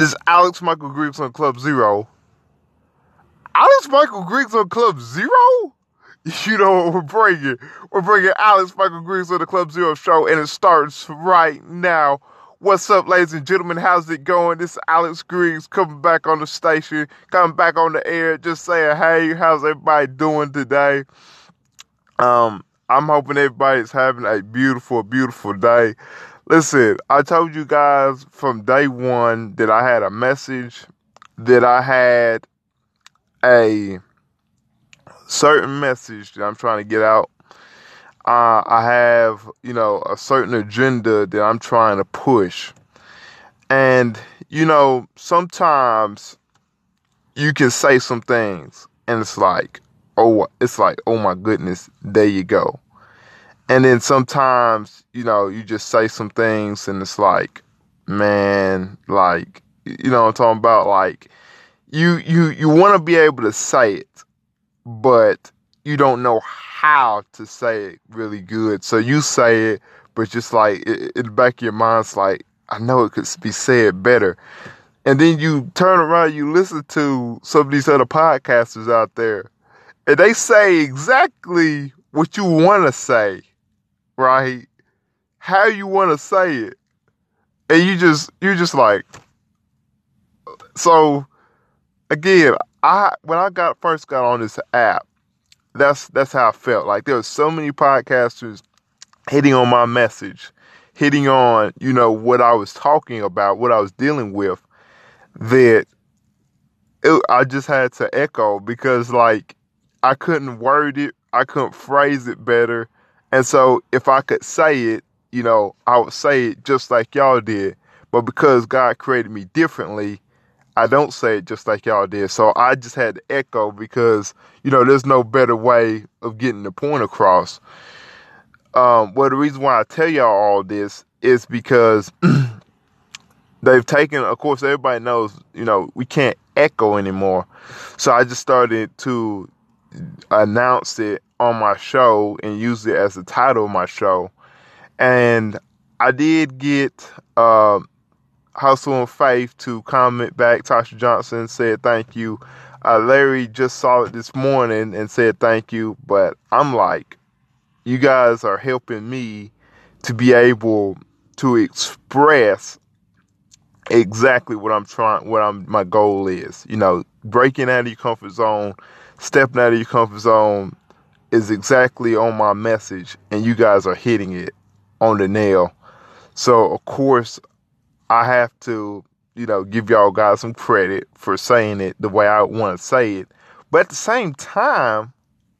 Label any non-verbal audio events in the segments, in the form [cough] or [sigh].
this Alex Michael Griggs on Club Zero. Alex Michael Griggs on Club Zero? [laughs] You know, we're bringing, we're bringing Alex Michael Griggs on the Club Zero show, and it starts right now. What's up, ladies and gentlemen? How's it going? This is Alex Griggs coming back on the station, coming back on the air, just saying, hey, how's everybody doing today? Um, I'm hoping everybody's having a beautiful, beautiful day. Listen, I told you guys from day one that I had a message, that I had a certain message that I'm trying to get out. Uh, I have, you know, a certain agenda that I'm trying to push. And, you know, sometimes you can say some things and it's like, oh, it's like, oh my goodness, there you go. And then sometimes, you know, you just say some things and it's like, man, like, you know I'm talking about? Like, you, you, you want to be able to say it, but you don't know how to say it really good. So you say it, but just like in the back of your mind, it's like, I know it could be said better. And then you turn around, you listen to some of these other podcasters out there, and they say exactly what you want to say, right? How you want to say it. And you just, you're just like, so again, I when I got first got on this app, that's that's how I felt. Like there were so many podcasters hitting on my message, hitting on, you know, what I was talking about, what I was dealing with, that it, I just had to echo because like I couldn't word it, I couldn't phrase it better. And so if I could say it, you know, I would say it just like y'all did. But because God created me differently, I don't say it just like y'all did. So I just had to echo because, you know, there's no better way of getting the point across. Um, well, the reason why I tell y'all all this is because [clears throat] they've taken, of course, everybody knows, you know, we can't echo anymore. So I just started to announce it on my show and use it as the title of my show. And I did get, uh, Hustle and Faith to comment back. Tasha Johnson said thank you. Uh, Larry just saw it this morning and said thank you. But I'm like, you guys are helping me to be able to express exactly what I'm trying, what I'm my goal is. You know, breaking out of your comfort zone, stepping out of your comfort zone is exactly on my message, and you guys are hitting it on the nail. So of course, I have to, you know, give y'all guys some credit for saying it the way I want to say it. But at the same time,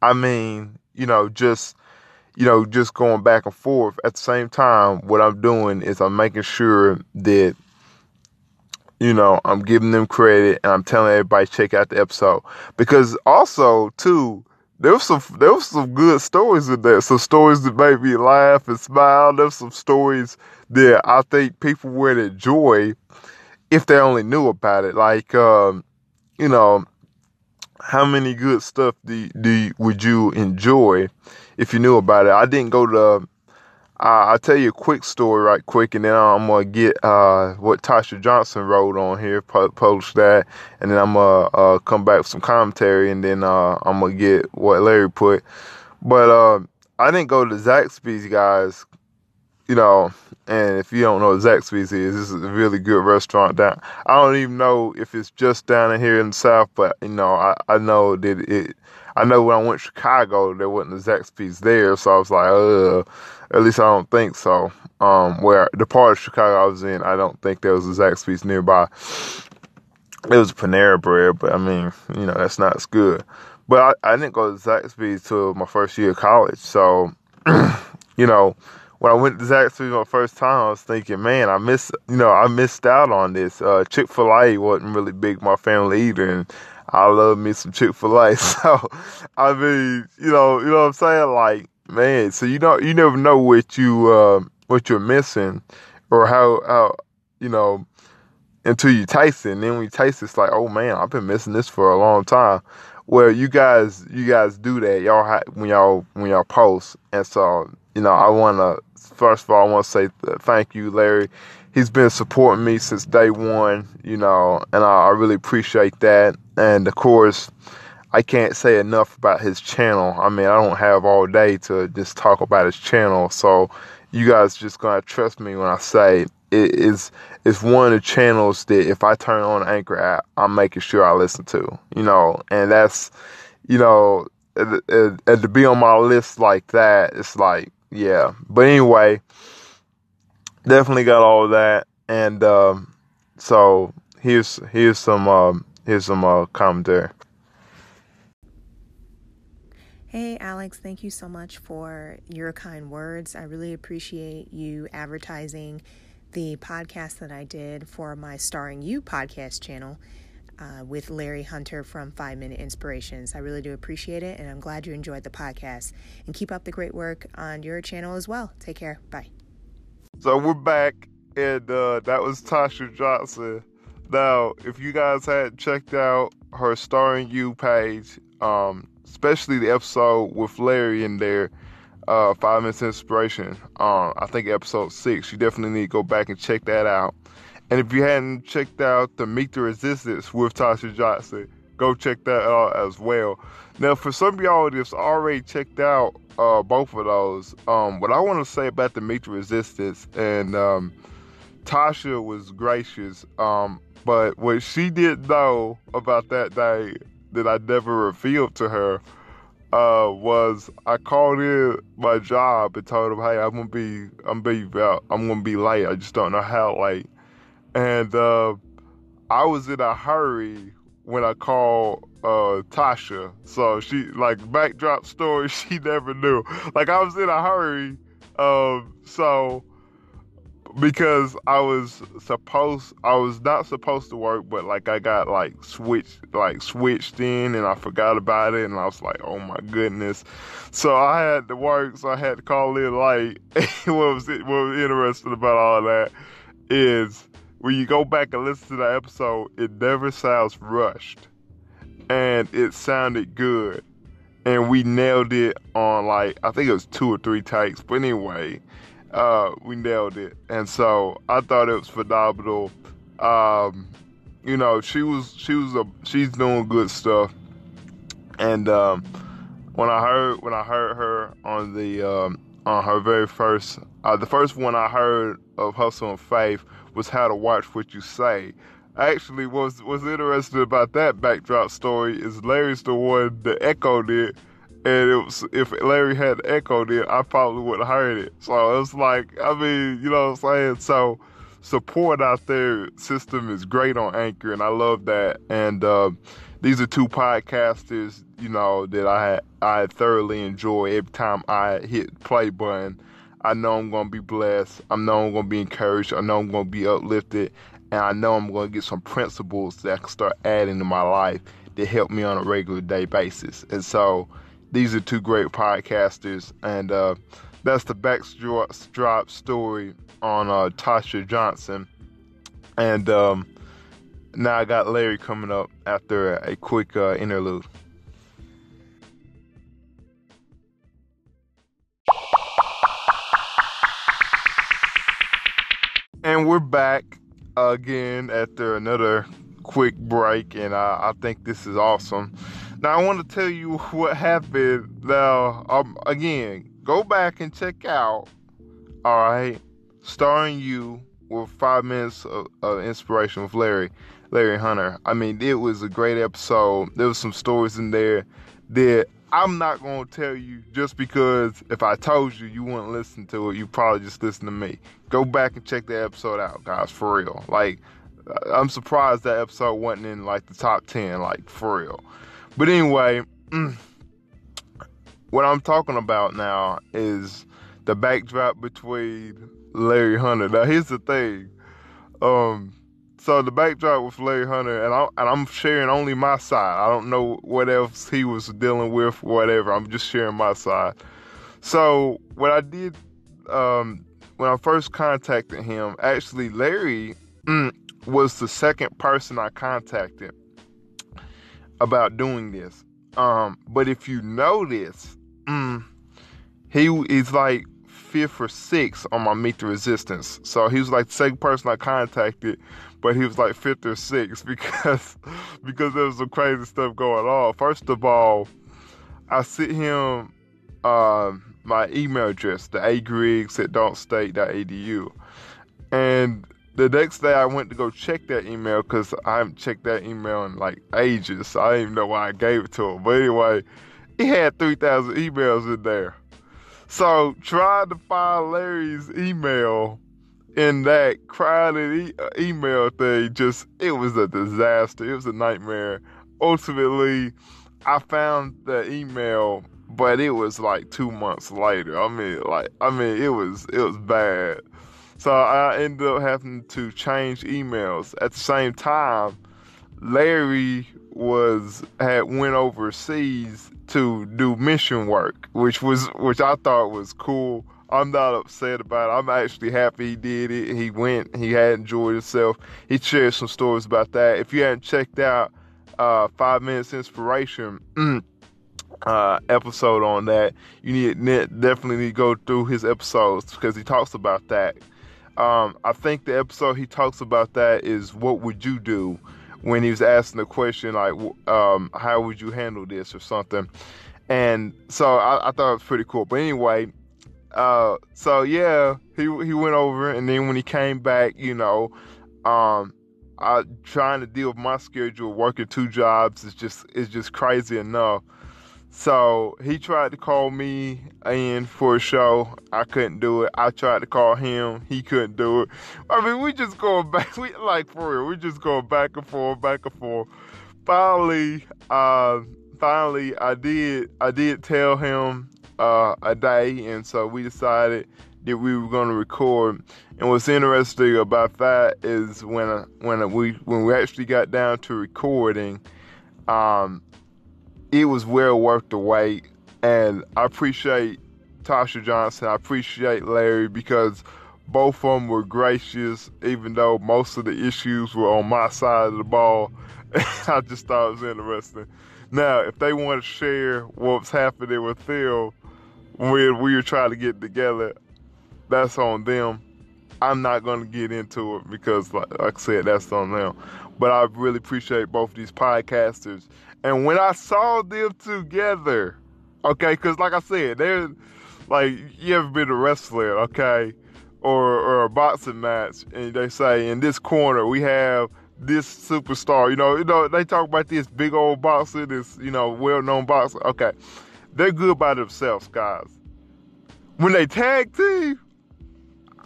I mean, you know, just you know, just going back and forth. At the same time, what I'm doing is I'm making sure that you know, I'm giving them credit and I'm telling everybody check out the episode. Because also too, there was some there was some good stories in there. Some stories that made me laugh and smile. There's some stories that I think people would enjoy if they only knew about it. Like, um, you know, how many good stuff do do would you enjoy if you knew about it? I didn't go to. Uh, I'll tell you a quick story right quick, and then I'm gonna get uh, what Tasha Johnson wrote on here, publish that, and then I'm gonna uh, come back with some commentary, and then uh, I'm gonna get what Larry put. But uh, I didn't go to Zaxby's, guys. You know, and if you don't know what Zaxby's is, this is a really good restaurant down. I don't even know if it's just down in here in the South, but you know, I, I know that it. I know when I went to Chicago, there wasn't a Zaxby's there, so I was like, uh, at least I don't think so. Um, where the part of Chicago I was in, I don't think there was a Zaxby's nearby. It was Panera Bread, but I mean, you know, that's not as good. But I, I didn't go to Zaxby's till my first year of college, so [clears throat] you know when I went to Zaxby's my first time, I was thinking, man, I missed, you know, I missed out on this. Uh, Chick Fil A wasn't really big my family either, and I love me some Chick Fil A. [laughs] So, I mean, you know, you know what I'm saying? Like, man, so you know, you never know what you uh, what you're missing, or how how you know until you taste it. And then when you taste it, it's like, oh man, I've been missing this for a long time. Well, you guys, you guys do that, y'all. Ha- when y'all when y'all post, and so you know, I want to first of all, I want to say thank you, Larry. He's been supporting me since day one, you know, and I, I really appreciate that. And of course, I can't say enough about his channel. I mean, I don't have all day to just talk about his channel. So you guys just gonna trust me when I say it is it's one of the channels that if I turn on Anchor app, I'm making sure I listen to. You know, and that's you know, and, to be on my list like that, it's like yeah. But anyway, definitely got all of that, and um, so here's here's some um, here's some uh, commentary. Hey, Alex, thank you so much for your kind words. I really appreciate you advertising the podcast that I did for my Starring You podcast channel uh, with Larry Hunter from Five Minute Inspirations. I really do appreciate it, and I'm glad you enjoyed the podcast. And keep up the great work on your channel as well. Take care. Bye. So we're back, and uh, that was Tasha Johnson. Now, if you guys had checked out her Starring You page, um, especially the episode with Larry in there, uh, Five Minutes Inspiration. Um, I think episode six. You definitely need to go back and check that out. And if you hadn't checked out the Meet the Resistance with Tasha Johnson, go check that out as well. Now, for some of y'all that's already checked out uh, both of those, um, what I want to say about the Meet the Resistance and um, Tasha was gracious, um, but what she didn't know about that day that I never revealed to her uh, was I called in my job and told them, "Hey, I'm gonna be, I'm be, I'm gonna be late. I just don't know how late." And uh, I was in a hurry when I called uh, Tasha. So she like backdrop story. [laughs] She never knew. Like I was in a hurry. Um, so because I was supposed I was not supposed to work, but like I got like switched like switched in and I forgot about it and I was like, oh my goodness. So I had to work, so I had to call in late. [laughs] what was what was interesting about all that is when you go back and listen to the episode, it never sounds rushed. And it sounded good. And we nailed it on like I think it was two or three takes. But anyway, uh, we nailed it. And so I thought it was phenomenal. Um, you know, she was she was a she's doing good stuff. And um, when I heard when I heard her on the um, on her very first uh, the first one I heard of Hustle and Faith was How to Watch What You Say. Actually, what's what's interesting about that backdrop story is Larry's the one that echoed it and it was, if Larry had echoed it, I probably would have heard it. So it's like, I mean, you know what I'm saying? So support out there system is great on Anchor, and I love that. And uh, these are two podcasters, you know, that I I thoroughly enjoy every time I hit play button. I know I'm gonna be blessed. I know I'm gonna be encouraged. I know I'm gonna be uplifted, and I know I'm gonna get some principles that I can start adding to my life that help me on a regular day basis. And so these are two great podcasters, and uh, that's the backdrop story on uh, Tasha Johnson. And um, now I got Larry coming up after a quick uh, interlude. And we're back again after another quick break, and I, I think this is awesome. Now I want to tell you [laughs] what happened. Now, um, again, go back and check out. All right, starring you with five minutes of, of, inspiration with Larry, Larry Hunter. I mean, it was a great episode. There was some stories in there that I'm not gonna tell you just because if I told you, you wouldn't listen to it. You probably just listen to me. Go back and check the episode out, guys. For real. Like, I'm surprised that episode wasn't in like the top ten. Like, for real. But anyway, mm, what I'm talking about now is the backdrop between Larry Hunter. Now here's the thing. Um, so the backdrop with Larry Hunter, and, I, and I'm sharing only my side. I don't know what else he was dealing with, whatever. I'm just sharing my side. So what I did um, when I first contacted him, actually Larry mm, was the second person I contacted about doing this. Um, but if you notice, mm, he is like fifth or sixth on my Meet the Resistance. So he was like the second person I contacted, but he was like fifth or sixth [laughs] because because there was some crazy stuff going on. First of all, I sent him uh, my email address, the agriggs at don'tstate.edu. And the next day I went to go check that email because I haven't checked that email in like ages. So I didn't even know why I gave it to him. But anyway, he had 3,000 emails in there. So trying to find Larry's email in that crowded e- uh, email thing, just it was a disaster. It was a nightmare. Ultimately, I found the email, but it was like two months later. I mean, like I mean, it was it was bad. So I ended up having to change emails. At the same time, Larry was had went overseas to do mission work, which was which I thought was cool. I'm not upset about it. I'm actually happy he did it. He went, he had enjoyed himself. He shared some stories about that. If you hadn't checked out uh, Five Minutes Inspiration uh, episode on that, you need definitely need to go through his episodes because he talks about that. Um, I think the episode he talks about that is what would you do when he was asking the question like, um, how would you handle this or something. And so I, I thought it was pretty cool. But anyway, uh, so yeah, he he went over, and then when he came back, you know, um, I trying to deal with my schedule, working two jobs is just is just crazy enough. So he tried to call me in for a show. I couldn't do it. I tried to call him. He couldn't do it. I mean, we just going back. [laughs] We like for real. We just going back and forth, back and forth. Finally, uh, finally, I did. I did tell him uh, a day, and so we decided that we were going to record. And what's interesting about that is when when we when we actually got down to recording, um, it was well worth the wait. And I appreciate Tasha Johnson. I appreciate Larry because both of them were gracious, even though most of the issues were on my side of the ball. [laughs] I just thought it was interesting. Now, if they want to share what's happening with Phil when we were trying to get together, that's on them. I'm not going to get into it because, like, like I said, that's on them. But I really appreciate both these podcasters. And when I saw them together, okay, because like I said, they're like, you ever been a wrestler, okay, or, or a boxing match, and they say, in this corner, we have this superstar. You know, you know, they talk about this big old boxer, this, you know, well known boxer. Okay. They're good by themselves, guys. When they tag team,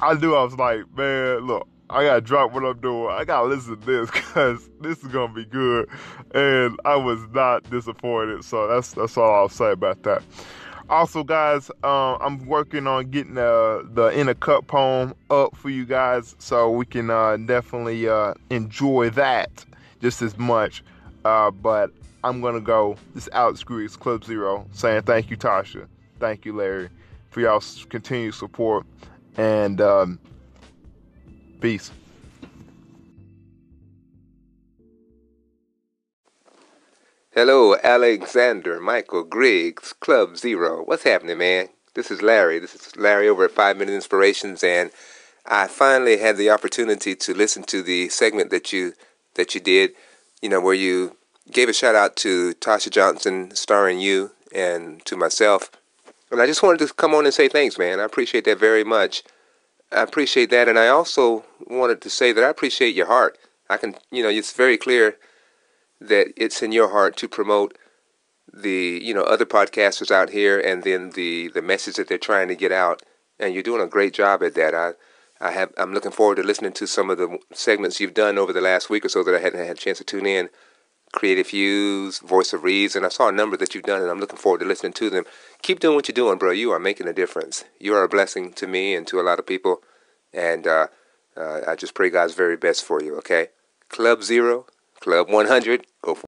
I knew I was like, man, look, I gotta drop what I'm doing. I gotta listen to this [laughs] because this is gonna be good. And I was not disappointed. So that's that's all I'll say about that. Also, guys, um, I'm working on getting the the in a cup poem up for you guys, so we can uh, definitely uh, enjoy that just as much. Uh, but I'm gonna go. This Alex Griggs Club Zero saying thank you, Tasha. Thank you, Larry, for y'all's continued support and. Um, Peace. Hello, Alexander Michael Griggs, Club Zero. What's happening, man? This is Larry. This is Larry over at Five Minute Inspirations, and I finally had the opportunity to listen to the segment that you that you did. You know, where you gave a shout out to Tasha Johnson, starring you, and to myself. And I just wanted to come on and say thanks, man. I appreciate that very much. I appreciate that, and I also wanted to say that I appreciate your heart. I can, you know, it's very clear that it's in your heart to promote the, you know, other podcasters out here, and then the the message that they're trying to get out. And you're doing a great job at that. I, I have, I'm looking forward to listening to some of the segments you've done over the last week or so that I hadn't had a chance to tune in. Creative Views, Voice of Reason. I saw a number that you've done, and I'm looking forward to listening to them. Keep doing what you're doing, bro. You are making a difference. You are a blessing to me and to a lot of people, and uh, uh, I just pray God's very best for you. Okay, Club Zero, Club 100. Go for.